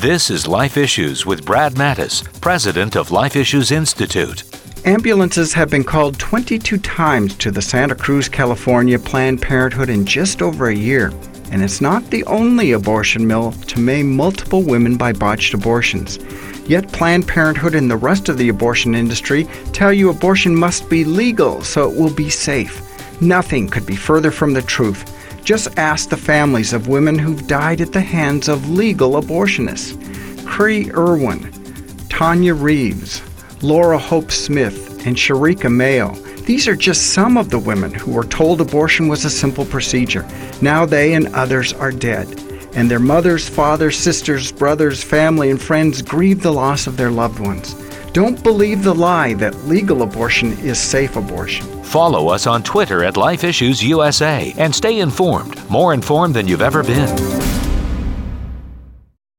This is Life Issues with Brad Mattes, president of Life Issues Institute. Ambulances have been called 22 times to the Santa Cruz, California Planned Parenthood in just over a year. And it's not the only abortion mill to maim multiple women by botched abortions. Yet Planned Parenthood and the rest of the abortion industry tell you abortion must be legal so it will be safe. Nothing could be further from the truth. Just ask the families of women who've died at the hands of legal abortionists. Cree Erwin, Tonya Reaves, Laura Hope Smith, and Sharika Mayo. These are just some of the women who were told abortion was a simple procedure. Now they and others are dead, and their mothers, fathers, sisters, brothers, family, and friends grieve the loss of their loved ones. Don't believe the lie that legal abortion is safe abortion. Follow us on Twitter at Life Issues USA and stay informed, more informed than you've ever been.